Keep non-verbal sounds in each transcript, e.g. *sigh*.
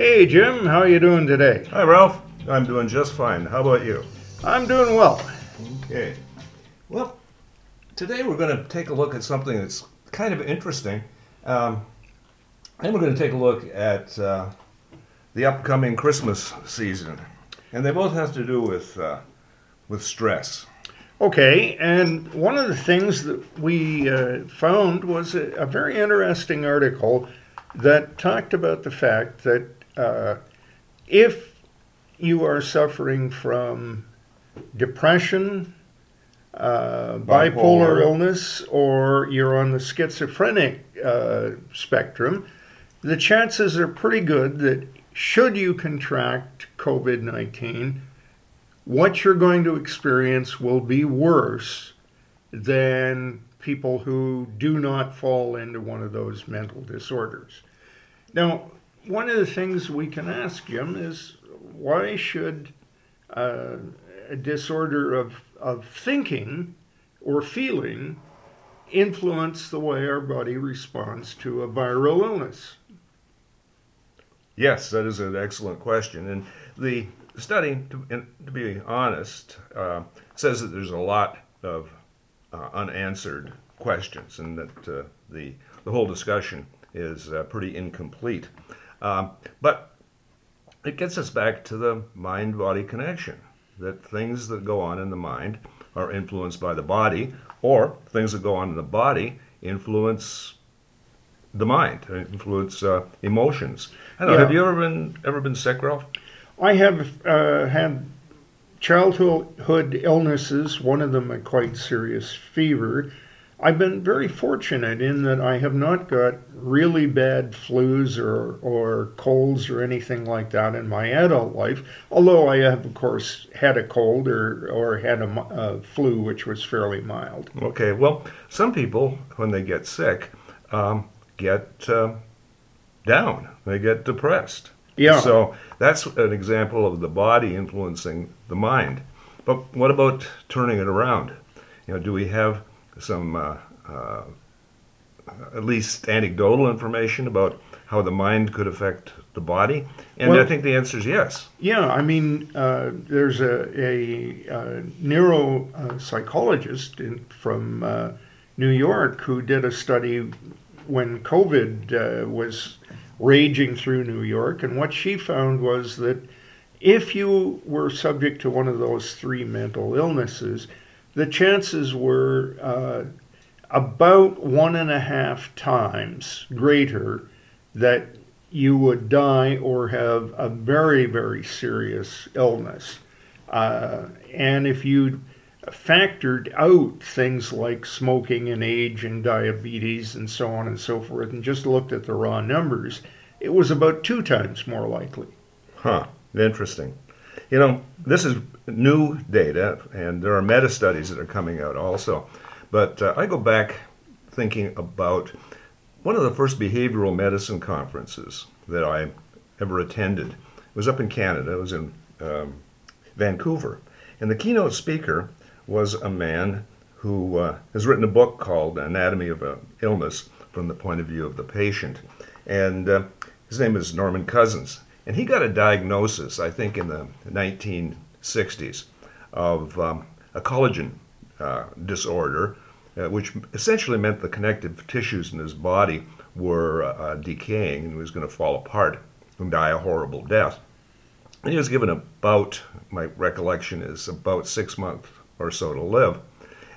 Hey Jim, how are you doing today? Hi, Ralph. I'm doing just fine. How about you? I'm doing well. Okay. Well, today we're going to take a look at something that's kind of interesting. Um, and we're going to take a look at uh, the upcoming Christmas season. And they both have to do with, uh, with stress. Okay, and one of the things that we uh, found was a, a, very interesting article that talked about the fact that uh, if you are suffering from depression, uh, bipolar. bipolar. illness, or you're on the schizophrenic uh, spectrum, the chances are pretty good that should you contract COVID 19, what you're going to experience will be worse than people who do not fall into one of those mental disorders. Now, one of the things we can ask Jim is why should uh, a disorder of, of thinking or feeling influence the way our body responds to a viral illness? Yes, that is an excellent question. And the study, to, to be honest, uh, says that there's a lot of uh, unanswered questions and that uh, the, the whole discussion is uh, pretty incomplete. Um, but it gets us back to the mind body connection that things that go on in the mind are influenced by the body, or things that go on in the body influence the mind, influence uh, emotions. I don't know, have you ever been ever been sick, Ralph? I have uh, had childhood illnesses, one of them a quite serious fever, I've been very fortunate in that I have not got really bad flus or, or colds or anything like that in my adult life, although I have, of course, had a cold or, or had a, a flu which was fairly mild. Okay, well, some people, when they get sick, um, get uh, down, they get depressed. Yeah. So that's an example of the body influencing the mind. But what about turning it around? You know, do we have some uh, uh, at least anecdotal information about how the mind could affect the body? And well, I think the answer is yes. Yeah, I mean, uh, there's a, a, a neuropsychologist in, from uh, New York who did a study when COVID uh, was raging through New York, and what she found was that if you were subject to one of those three mental illnesses, the chances were uh, about one and a half times greater that you would die or have a very, very serious illness. Uh, and if you factored out things like smoking and age and diabetes and so on and so forth and just looked at the raw numbers, it was about two times more likely. Huh, interesting. You know, this is new data, and there are meta studies that are coming out also. But uh, I go back thinking about one of the first behavioral medicine conferences that I ever attended. It was up in Canada, it was in um, Vancouver. And the keynote speaker was a man who uh, has written a book called Anatomy of an Illness from the point of view of the patient. And uh, his name is Norman Cousins. And he got a diagnosis, I think, in the 1960s of um, a collagen uh, disorder, uh, which essentially meant the connective tissues in his body were uh, decaying and he was going to fall apart and die a horrible death. And he was given about, my recollection is, about six months or so to live.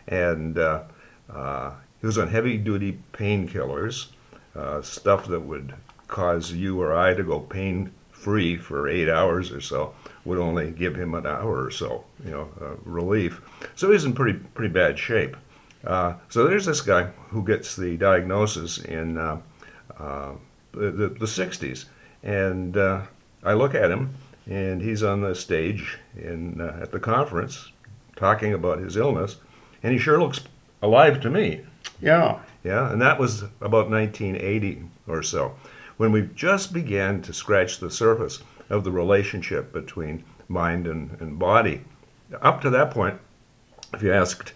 And uh, uh, he was on heavy duty painkillers, uh, stuff that would cause you or I to go pain free for eight hours or so would only give him an hour or so, you know, uh, relief. So he's in pretty pretty bad shape. Uh, so there's this guy who gets the diagnosis in uh, uh the, the, the 60s, and uh, I look at him, and he's on the stage in uh, at the conference talking about his illness, and he sure looks alive to me. Yeah. Yeah, and that was about 1980 or so when we just began to scratch the surface of the relationship between mind and, and body. Up to that point, if you asked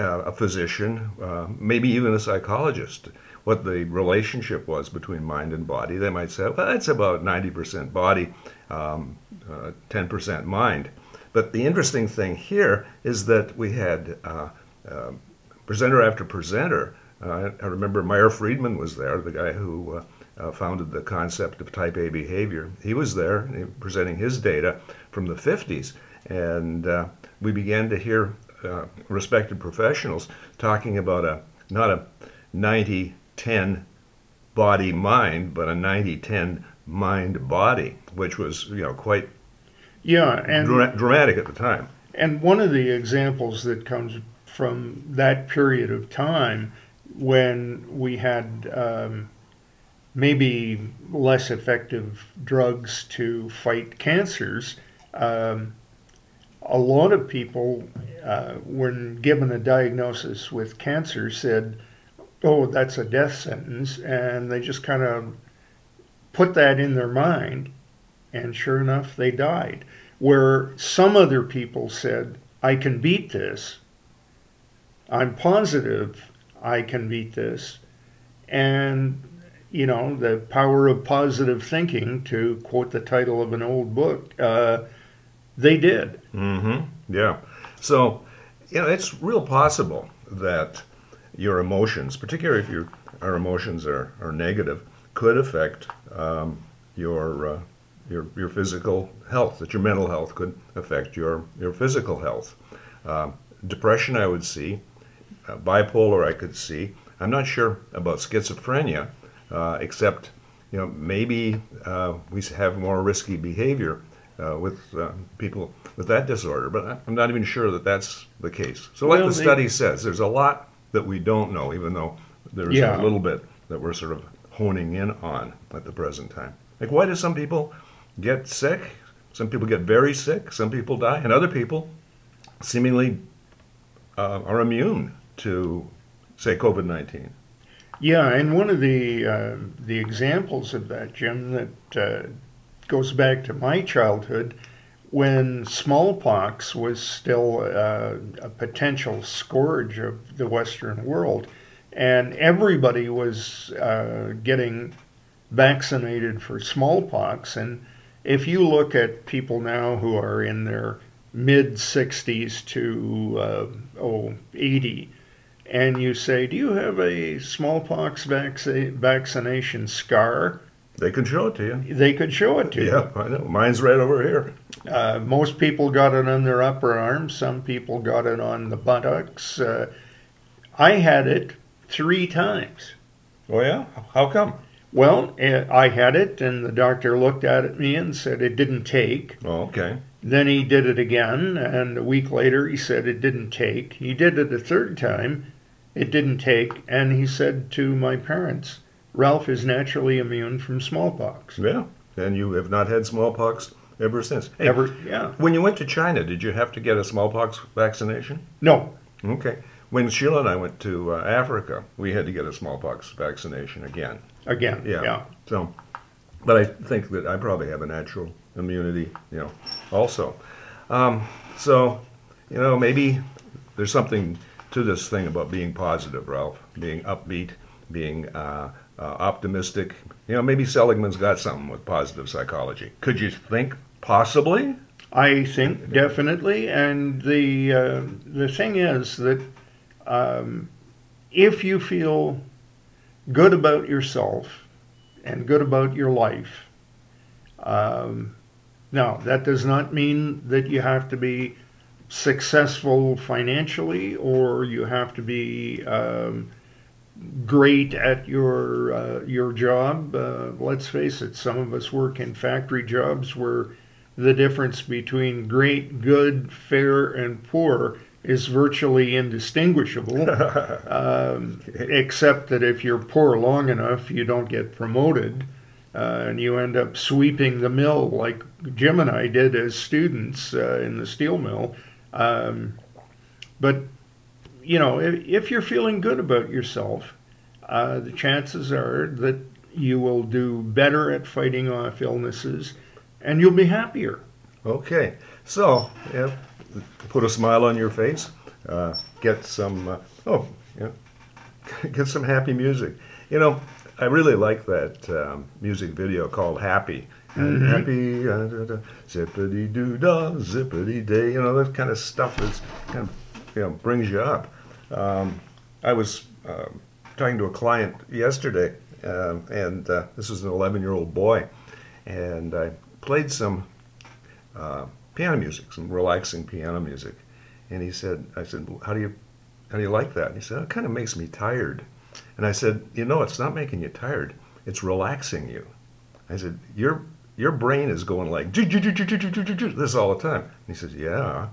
uh, a physician, uh, maybe even a psychologist, what the relationship was between mind and body, they might say, well, it's about 90% body, um, uh, 10% mind. But the interesting thing here is that we had uh, uh, presenter after presenter. Uh, I remember Meyer Friedman was there, the guy who uh, uh, founded the concept of type A behavior. He was there presenting his data from the 50s. And uh, we began to hear uh, respected professionals talking about a not a 90 10 body mind, but a 90 10 mind body, which was you know quite yeah and dra- dramatic at the time. And one of the examples that comes from that period of time when we had um, maybe less effective drugs to fight cancers. Um, a lot of people, uh, when given a diagnosis with cancer, said, Oh, that's a death sentence. And they just kind of put that in their mind. And sure enough, they died. Where some other people said, I can beat this. I'm positive I can beat this. And, you know, the power of positive thinking, to quote the title of an old book, uh, they did. Mm-hmm. Yeah. So, you know, it's real possible that your emotions, particularly if your our emotions are, are negative, could affect um, your uh, your your physical health. That your mental health could affect your your physical health. Uh, depression, I would see. Uh, bipolar, I could see. I'm not sure about schizophrenia, uh, except you know maybe uh, we have more risky behavior uh, with uh, people with that disorder, but I'm not even sure that that's the case. So, like well, the study says, there's a lot that we don't know, even though there's yeah. a little bit that we're sort of honing in on at the present time. Like, why do some people get sick? Some people get very sick. Some people die, and other people seemingly uh, are immune to, say, COVID 19. Yeah, and one of the uh, the examples of that, Jim, that uh, goes back to my childhood when smallpox was still uh, a potential scourge of the Western world, and everybody was uh, getting vaccinated for smallpox. And if you look at people now who are in their mid 60s to uh, oh, 80, and you say, Do you have a smallpox vac- vaccination scar? They can show it to you. They could show it to you. Yeah, I know. Mine's right over here. Uh, most people got it on their upper arm. Some people got it on the buttocks. Uh, I had it three times. Oh yeah? How come? Well, eh, I had it, and the doctor looked at me and said it didn't take. Oh, okay. Then he did it again, and a week later he said it didn't take. He did it a third time, it didn't take, and he said to my parents, Ralph is naturally immune from smallpox. Yeah, and you have not had smallpox ever since. Hey, ever, yeah. When you went to China, did you have to get a smallpox vaccination? No. Okay. When Sheila and I went to uh, Africa, we had to get a smallpox vaccination again. Again, yeah. yeah. So, but I think that I probably have a natural immunity, you know, also. Um, so, you know, maybe there's something to this thing about being positive, Ralph, being upbeat, being uh, uh, optimistic. You know, maybe Seligman's got something with positive psychology. Could you think possibly? I think definitely, and the uh, the thing is that um, if you feel good about yourself and good about your life, um, now that does not mean that you have to be successful financially or you have to be um, great at your uh, your job. Uh, let's face it, some of us work in factory jobs where the difference between great, good, fair, and poor is virtually indistinguishable, *laughs* um, except that if you're poor long enough, you don't get promoted. Uh, and you end up sweeping the mill like Jim and I did as students uh, in the steel mill. Um, but you know, if, if you're feeling good about yourself, uh, the chances are that you will do better at fighting off illnesses and you'll be happier. Okay. So, yeah, put a smile on your face, uh, get some, uh, oh, yeah, *laughs* get some happy music. You know, I really like that um, music video called Happy. Mm-hmm. Happy, uh, zippity doo dah, zippity day. You know, that kind of stuff that's kind of, you know, brings you up. Um, I was um, talking to a client yesterday, um, and uh, this was an 11 year old boy, and I played some uh, piano music, some relaxing piano music. And he said, I said, "How do you, how do you like that?" And he said, "It kind of makes me tired." And I said, "You know, it's not making you tired. It's relaxing you." I said, "Your your brain is going like this all the time. And he says, yeah,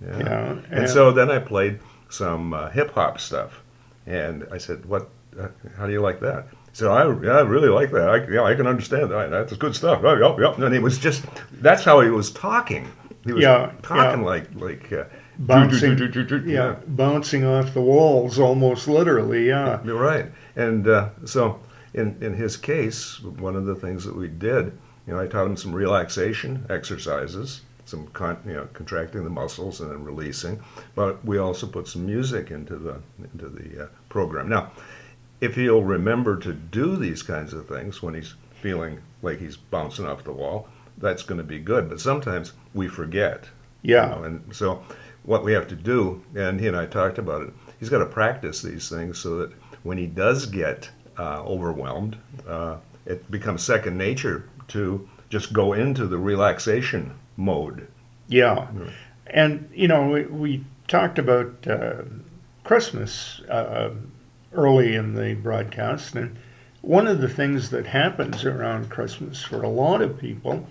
yeah. yeah and, and, so then I played some uh, hip hop stuff, and I said, what? Uh, how do you like that? He said, I, yeah, I really like that. I, yeah, I can understand that. That's good stuff. Oh, yeah. And it was just that's how he was talking. He was yeah, talking yeah. like like. Uh, bouncing, do, do, do, yeah, bouncing off the walls almost literally, yeah. You're right. And uh, so, in in his case, one of the things that we did you know, I taught him some relaxation exercises, some con- you know, contracting the muscles and then releasing. But we also put some music into the into the uh, program. Now, if he'll remember to do these kinds of things when he's feeling like he's bouncing off the wall, that's going to be good. But sometimes we forget. you yeah, know, and so what we have to do, and he and I talked about it, he's got to practice these things so that when he does get uh, overwhelmed, uh, it becomes second nature to just go into the relaxation mode. yeah. And you know, we, we talked about uh, Christmas uh, early in the broadcast, and one of the things that happens around Christmas for a lot of people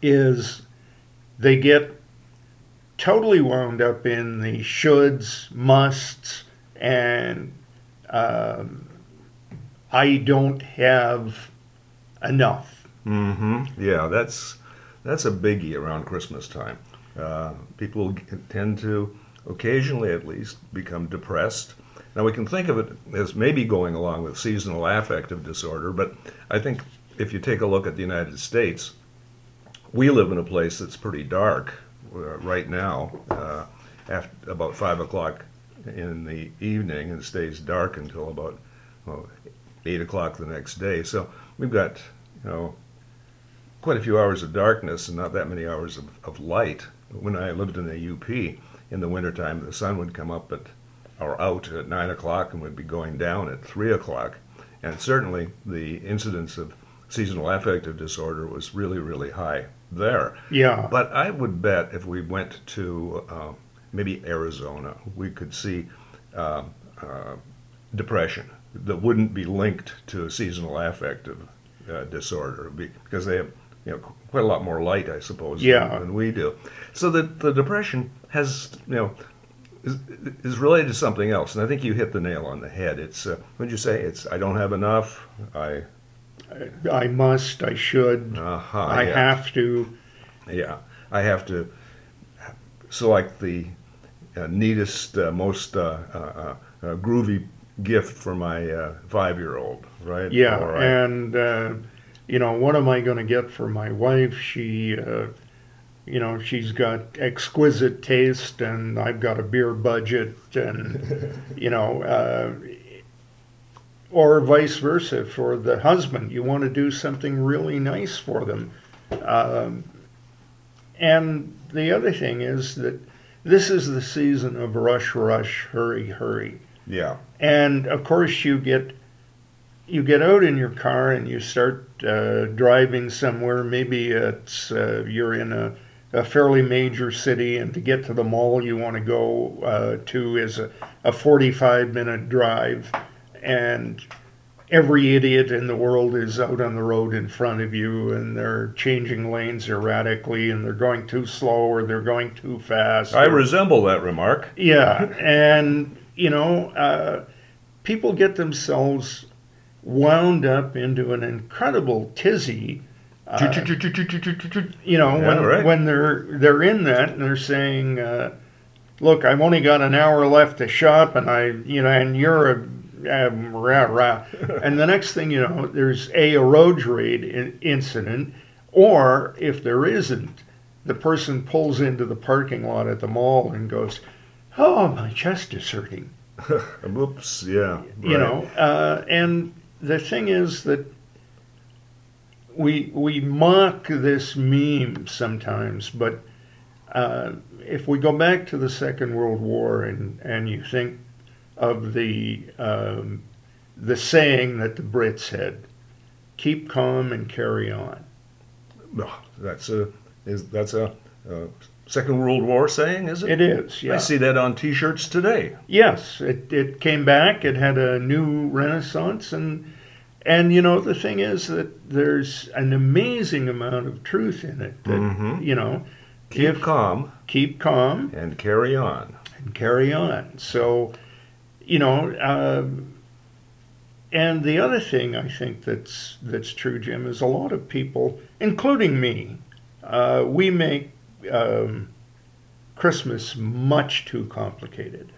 is they get totally wound up in the shoulds, musts, and um, I don't have enough. Hmm Yeah, that's that's a biggie around Christmas time. Uh, people tend to, occasionally at least, become depressed. Now we can think of it as maybe going along with seasonal affective disorder, but I think if you take a look at the United States, we live in a place that's pretty dark uh, right now. Uh, after about five o'clock in the evening, and stays dark until about well, eight o'clock the next day. So we've got you know quite a few hours of darkness and not that many hours of, of light. When I lived in the UP in the wintertime, the sun would come up at or out at nine o'clock and would be going down at three o'clock. And certainly the incidence of seasonal affective disorder was really, really high there. Yeah, But I would bet if we went to uh, maybe Arizona, we could see uh, uh, depression that wouldn't be linked to seasonal affective uh, disorder because they have you know quite a lot more light, I suppose, than- Yeah. than we do. So that the depression has you know is, is related to something else, and I think you hit the nail on the head. It's uh, what'd you say? It's I don't have enough. I I must, I should, uh I have to. Yeah, I have to select the uh, neatest, uh, most uh, uh, uh, groovy gift for my uh, five-year-old, right? Yeah, Or and uh, you know, what am I going to get for my wife? She, uh, you know, she's got exquisite taste, and I've got a beer budget, and *laughs* you know, uh, or vice versa for the husband. You want to do something really nice for them, um, and the other thing is that this is the season of rush, rush, hurry, hurry. yeah, And of course, you get you get out in your car and you start uh, driving somewhere. Maybe it's uh, you're in a, a fairly major city, and to get to the mall you want to go uh, to is a, a 45 minute drive, and every idiot in the world is out on the road in front of you, and they're changing lanes erratically, and they're going too slow or they're going too fast. I or- resemble that remark. yeah, and you know, uh, people get themselves wound up into an incredible tizzy. Uh, you know, Yeah, when right. when they're they're in that and they're saying, uh, "Look, I've only got an hour left to shop, and I, you know, and you're a." Um, rah, rah. *laughs* and the next thing you know, there's a, a road rage in, incident, or if there isn't, the person pulls into the parking lot at the mall and goes, "Oh, my chest is hurting." *laughs* Oops, yeah. you right. know uh, and the thing is that we we mock this meme sometimes but uh, if we go back to the second world war and and you think of the um, the saying that the brits had keep calm and carry on. Oh, that's a is that's a, uh Second World War saying, is it? it is yeah I see that on T-shirts today. Yes, it, it came back. It had a new renaissance, and and you know the thing is that there's an amazing amount of truth in it. That Mhm. you know, Keep if calm keep calm and carry on. and carry on. So, you know, um, and the other thing I think that's that's true, Jim, is a lot of people, including me, uh, we make um, Christmas much too complicated.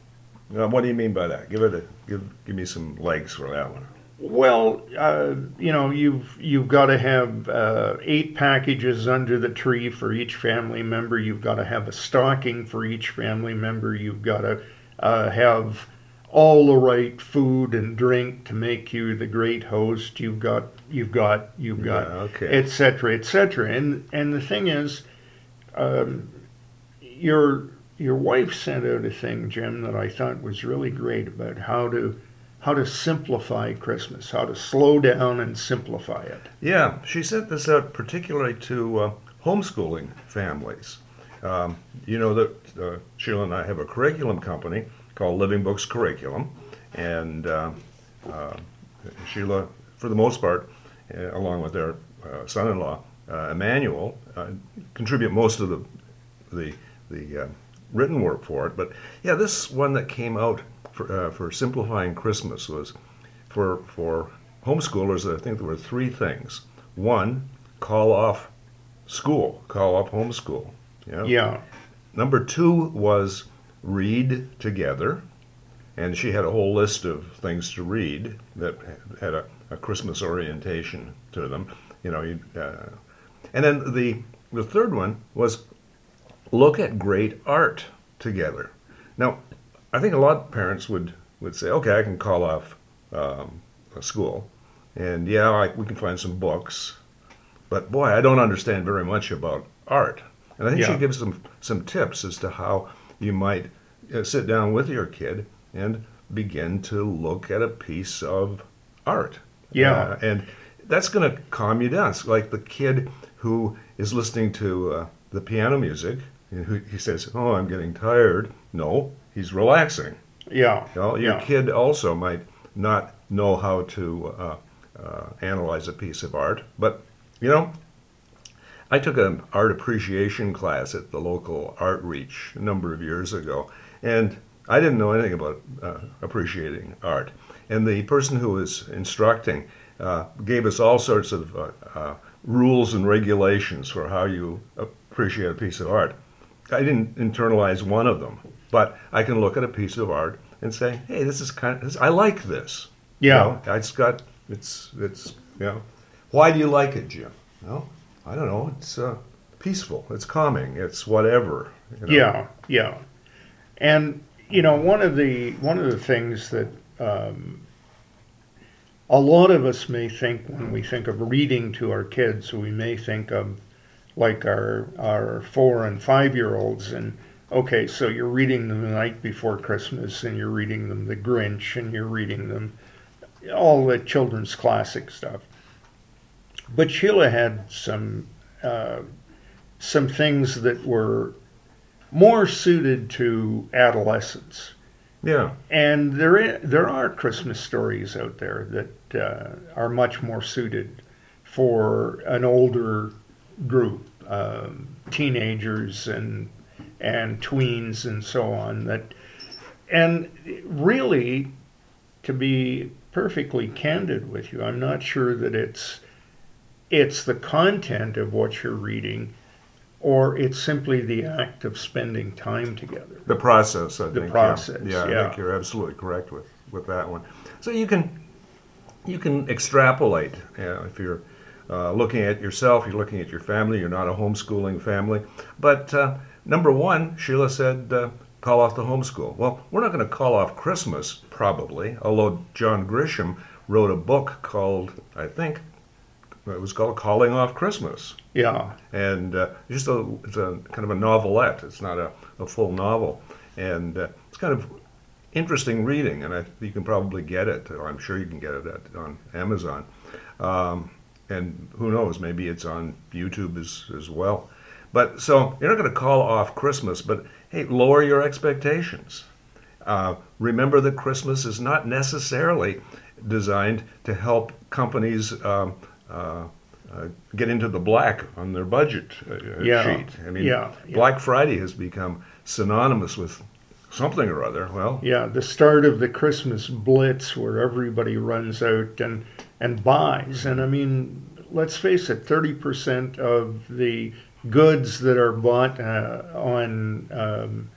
Now, what do you mean by that? Give it a give give me some legs for that one. Well, uh, you know, you've you've got to have uh, eight packages under the tree for each family member. You've got to have a stocking for each family member. You've got to uh, have all the right food and drink to make you the great host. You've got you've got you've got Yeah, okay. et cetera, et cetera. And and the thing is, um, your your wife sent out a thing, Jim, that I thought was really great about how to how to simplify Christmas, how to slow down and simplify it. Yeah, she sent this out particularly to uh, homeschooling families. Um, you know that uh, Sheila and I have a curriculum company called Living Books Curriculum, and uh, uh, Sheila, for the most part, uh, along with their uh, son-in-law Emmanuel, uh, contribute most of the the the uh, written work for it. But yeah, this one that came out for uh, for simplifying Christmas was for for homeschoolers. I think there were three things. One, call off school, call off homeschool. Yeah. Yeah, Number two was read together, and she had a whole list of things to read that had a, a Christmas orientation to them. You know, you, uh, and then the the third one was look at great art together. Now, I think a lot of parents would would say, okay, I can call off um, a school, and yeah, I, we can find some books, but boy, I don't understand very much about art. And I think Yeah. she gives some some tips as to how you might uh, sit down with your kid and begin to look at a piece of art. Yeah. Uh, and that's going to calm you down. It's like the kid who is listening to uh, the piano music and who he says, "Oh, I'm getting tired." No, he's relaxing. yeah, You know, your yeah, kid also might not know how to uh, uh, analyze a piece of art, but you know, I took an art appreciation class at the local Art Reach a number of years ago, and I didn't know anything about uh, appreciating art. And the person who was instructing uh, gave us all sorts of uh, uh, rules and regulations for how you appreciate a piece of art. I didn't internalize one of them, but I can look at a piece of art and say, "Hey, this is kind of this, I like this." You yeah, know, it's got it's it's you know. Why do you like it, Jim? Well, I don't know. It's uh, peaceful. It's calming. It's whatever. you know. yeah, yeah. And you know, one of the one of the things that um, a lot of us may think when we think of reading to our kids, we may think of like our our four and five year olds and okay, so you're reading them the night before Christmas and you're reading them The Grinch and you're reading them all the children's classic stuff. But Sheila had some uh, some things that were more suited to adolescence. Yeah. And there, there are Christmas stories out there that uh, are much more suited for an older group, um, teenagers and and tweens and so on. That and really, to be perfectly candid with you, I'm not sure that it's it's the content of what you're reading, or it's simply the act of spending time together. The process. I The think. process, Yeah. I yeah. think you're absolutely correct with with that one. So you can you can extrapolate. You know, if you're uh, looking at yourself, you're looking at your family. You're not a homeschooling family, but uh, number one, Sheila said, uh, call off the homeschool. Well, we're not going to call off Christmas, probably, although John Grisham wrote a book called, I think, it was called Calling Off Christmas. Yeah. And uh, just a, it's a kind of a novelette. It's not a, a full novel. And uh, it's kind of interesting reading, and I, you can probably get it. Or I'm sure you can get it at, on Amazon. Um, and who knows, maybe it's on YouTube as, as well. But so you're not going to call off Christmas, but hey, lower your expectations. Uh, remember that Christmas is not necessarily designed to help companies um, get into the black on their budget uh, Yeah, sheet. I mean, yeah, yeah. Black Friday has become synonymous with something or other. Well, Yeah, the start of the Christmas blitz where everybody runs out and, and buys. And I mean, let's face it, 30% of the goods that are bought uh, on, um,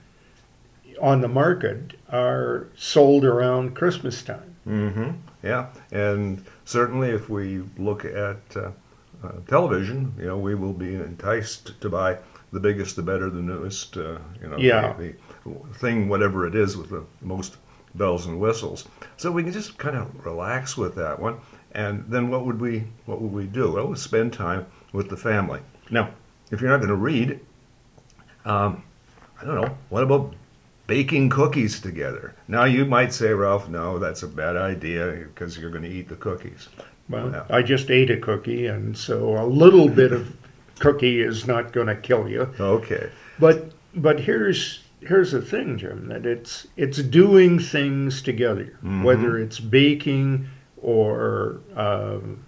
on the market are sold around Christmas time. hmm yeah, and certainly if we look at uh, uh, television, you know, we will be enticed to buy the biggest, the better, the newest, uh, you know, Yeah. the, the thing, whatever it is, with the most bells and whistles. So we can just kind of relax with that one, and then what would we what would we do? Well, we spend time with the family. Now, if you're not going to read, um, I don't know, what about baking cookies together? Now you might say, Ralph, no, that's a bad idea because you're going to eat the cookies. Well, Yeah. I just ate a cookie, and so a little bit of cookie is not going to kill you. Okay. But but here's here's the thing, Jim, that it's it's doing things together, Mhm. whether it's baking or um,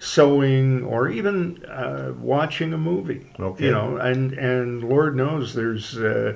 sewing or even uh, watching a movie. Okay. You know, and and Lord knows there's. Uh,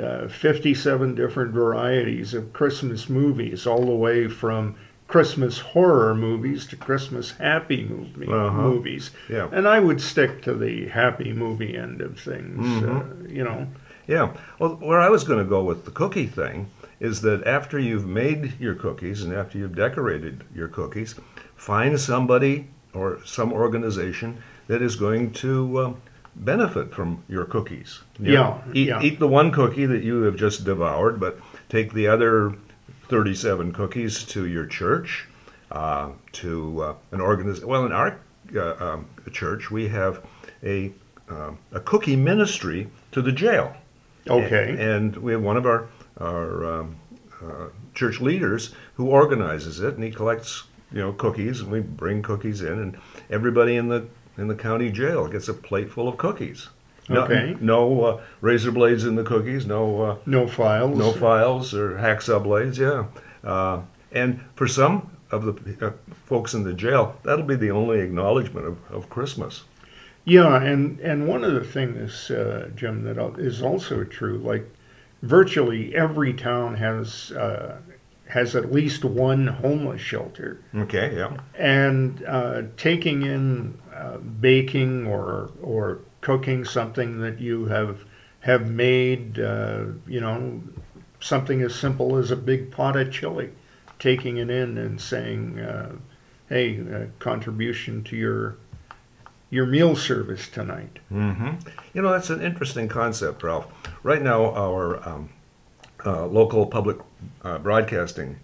uh, 57 different varieties of Christmas movies, all the way from Christmas horror movies to Christmas happy movie, Uh-huh. movies. Yeah. And I would stick to the happy movie end of things. Mhm. Uh, you know, Yeah. Well, where I was going to go with the cookie thing is that after you've made your cookies and after you've decorated your cookies, find somebody or some organization that is going to um, benefit from your cookies. You know, Yeah, Eat, yeah. eat the one cookie that you have just devoured, but take the other 37 cookies to your church, uh, to uh, an organization. Well, in our uh, um, church, we have a, uh, a cookie ministry to the jail. okay. And we have one of our our um, uh, church leaders who organizes it, and he collects you know cookies, and we bring cookies in, and everybody in the in the county jail gets a plate full of cookies. No, Okay. No uh, razor blades in the cookies. No. Uh, no files. no files or hacksaw blades, yeah. Uh, and for some of the uh, folks in the jail, that'll be the only acknowledgement of, of Christmas. Yeah, and and one of the things, uh, Jim, that is also true. Like virtually every town has uh, has at least one homeless shelter. Okay, yeah. and uh, taking in uh, baking or or cooking something that you have have made, uh, you know, something as simple as a big pot of chili, taking it in and saying, uh, "Hey, uh, contribution to your your meal service tonight." hmm You know, that's an interesting concept, Ralph. Right now, our um, uh, local public uh, broadcasting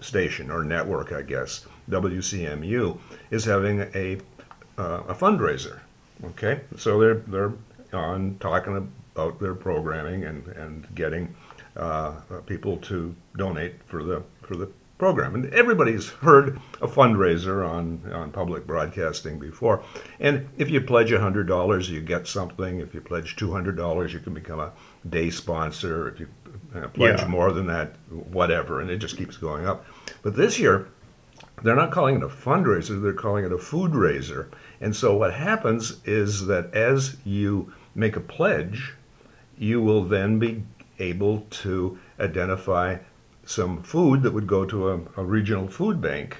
station or network, I guess, WCMU, is having a uh, a fundraiser. Okay, so they're they're on talking about their programming and and getting uh, uh, people to donate for the for the program. And everybody's *laughs* heard a fundraiser on on public broadcasting before. And if you pledge hundred dollars, you get something. If you pledge two hundred dollars, you can become a day sponsor. If you uh, pledge Yeah. more than that, whatever, and it just keeps going up. But this year, they're not calling it a fundraiser, they're calling it a food raiser. And so what happens is that as you make a pledge, you will then be able to identify some food that would go to a, a regional food bank,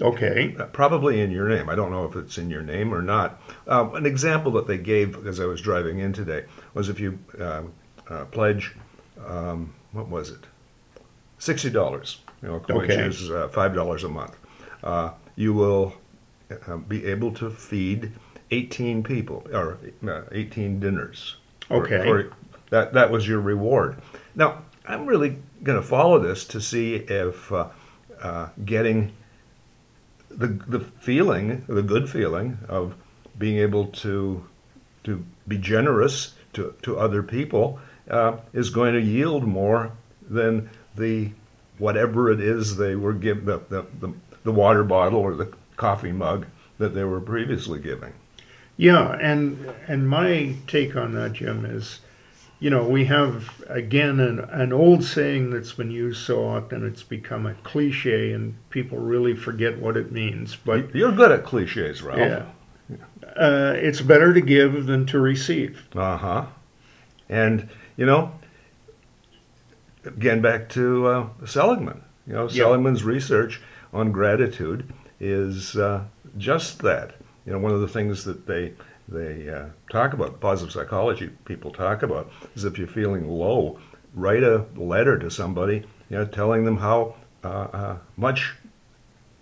Okay. uh, probably in your name. I don't know if it's in your name or not. Um, an example that they gave as I was driving in today was if you um, uh, pledge, um, what was it? Sixty dollars, you know, which Okay. is uh, five dollars a month. Uh, you will uh, be able to feed eighteen people or uh, eighteen dinners. for- Okay. For, That that was your reward. Now I'm really going to follow this to see if uh, uh, getting the the feeling, the good feeling of being able to to be generous to to other people uh, is going to yield more than the whatever it is they were given the, the, the, the water bottle or the coffee mug that they were previously giving. Yeah, and and my take on that, Jim, is, you know, we have again an, an old saying that's been used so often it's become a cliche, and people really forget what it means. But You're good at cliches, Ralph. yeah, uh, it's better to give than to receive. Uh huh. And you know, again back to uh, Seligman. You know, Yeah. Seligman's research on gratitude is uh, just that. You know, one of the things that they they uh, talk about, positive psychology people talk about, is if you're feeling low, write a letter to somebody, you know, telling them how uh, uh, much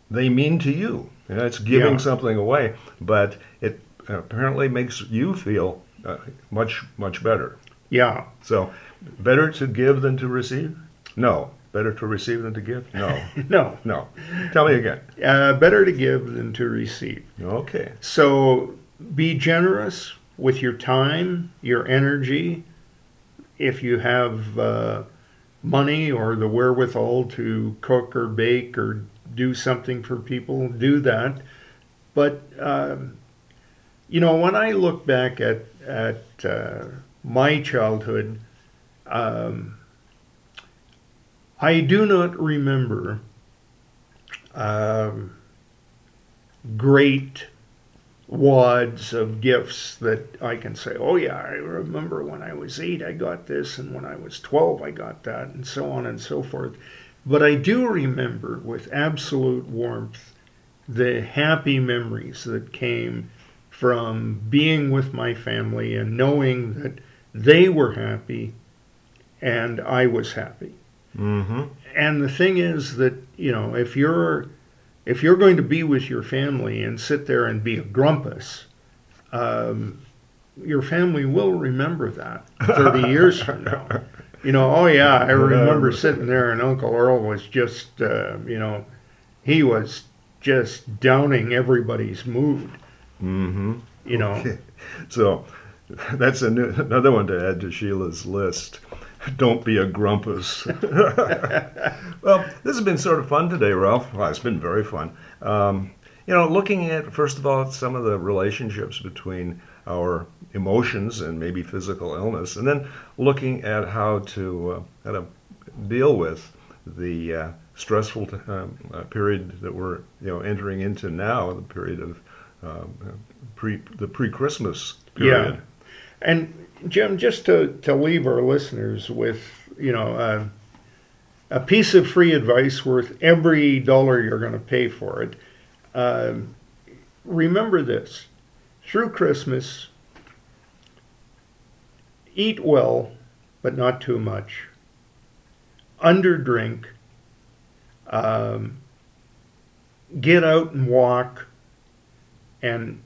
they mean to you. You know, it's giving Yeah. something away, but it apparently makes you feel uh, much much better. Yeah, So, better to give than to receive? No. Better to receive than to give? No. *laughs* no, No. Tell me again. uh, better to give than to receive. Okay. So be generous with your time, your energy. If you have uh, money or the wherewithal to cook or bake or do something for people, do that. But um, you know, when I look back at at uh, my childhood, um, I do not remember um, great wads of gifts that I can say, oh yeah, I remember when I was eight I got this, and when I was 12 I got that, and so on and so forth. But I do remember with absolute warmth the happy memories that came from being with my family and knowing that they were happy and I was happy Mm-hmm. and the thing is that you know if you're if you're going to be with your family and sit there and be a grumpus um, your family will remember that 30 *laughs* years from now you know oh yeah i remember sitting there and uncle earl was just uh, you know he was just downing everybody's mood Mm-hmm. you know Okay. So, *laughs* that's new, another one to add to Sheila's list. Don't be a grumpus. *laughs* well, this has been sort of fun today, Ralph. Well, it's been very fun. Um, you know, looking at, first of all, some of the relationships between our emotions and maybe physical illness, and then looking at how to, uh, how to deal with the uh, stressful um, uh, period that we're you know entering into now, the period of um, pre the pre-Christmas period. Yeah. And Jim, just to, to leave our listeners with, you know, uh, a piece of free advice worth every dollar you're going to pay for it. Um, remember this: through Christmas, eat well, but not too much. Underdrink. Um, get out and walk, and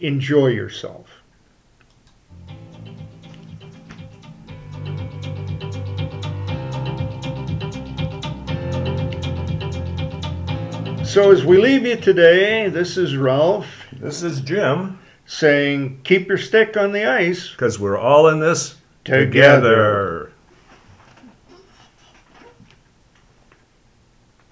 enjoy yourself. So, as we leave you today, this is Ralph This is Jim, saying, keep your stick on the ice because we're all in this together. together.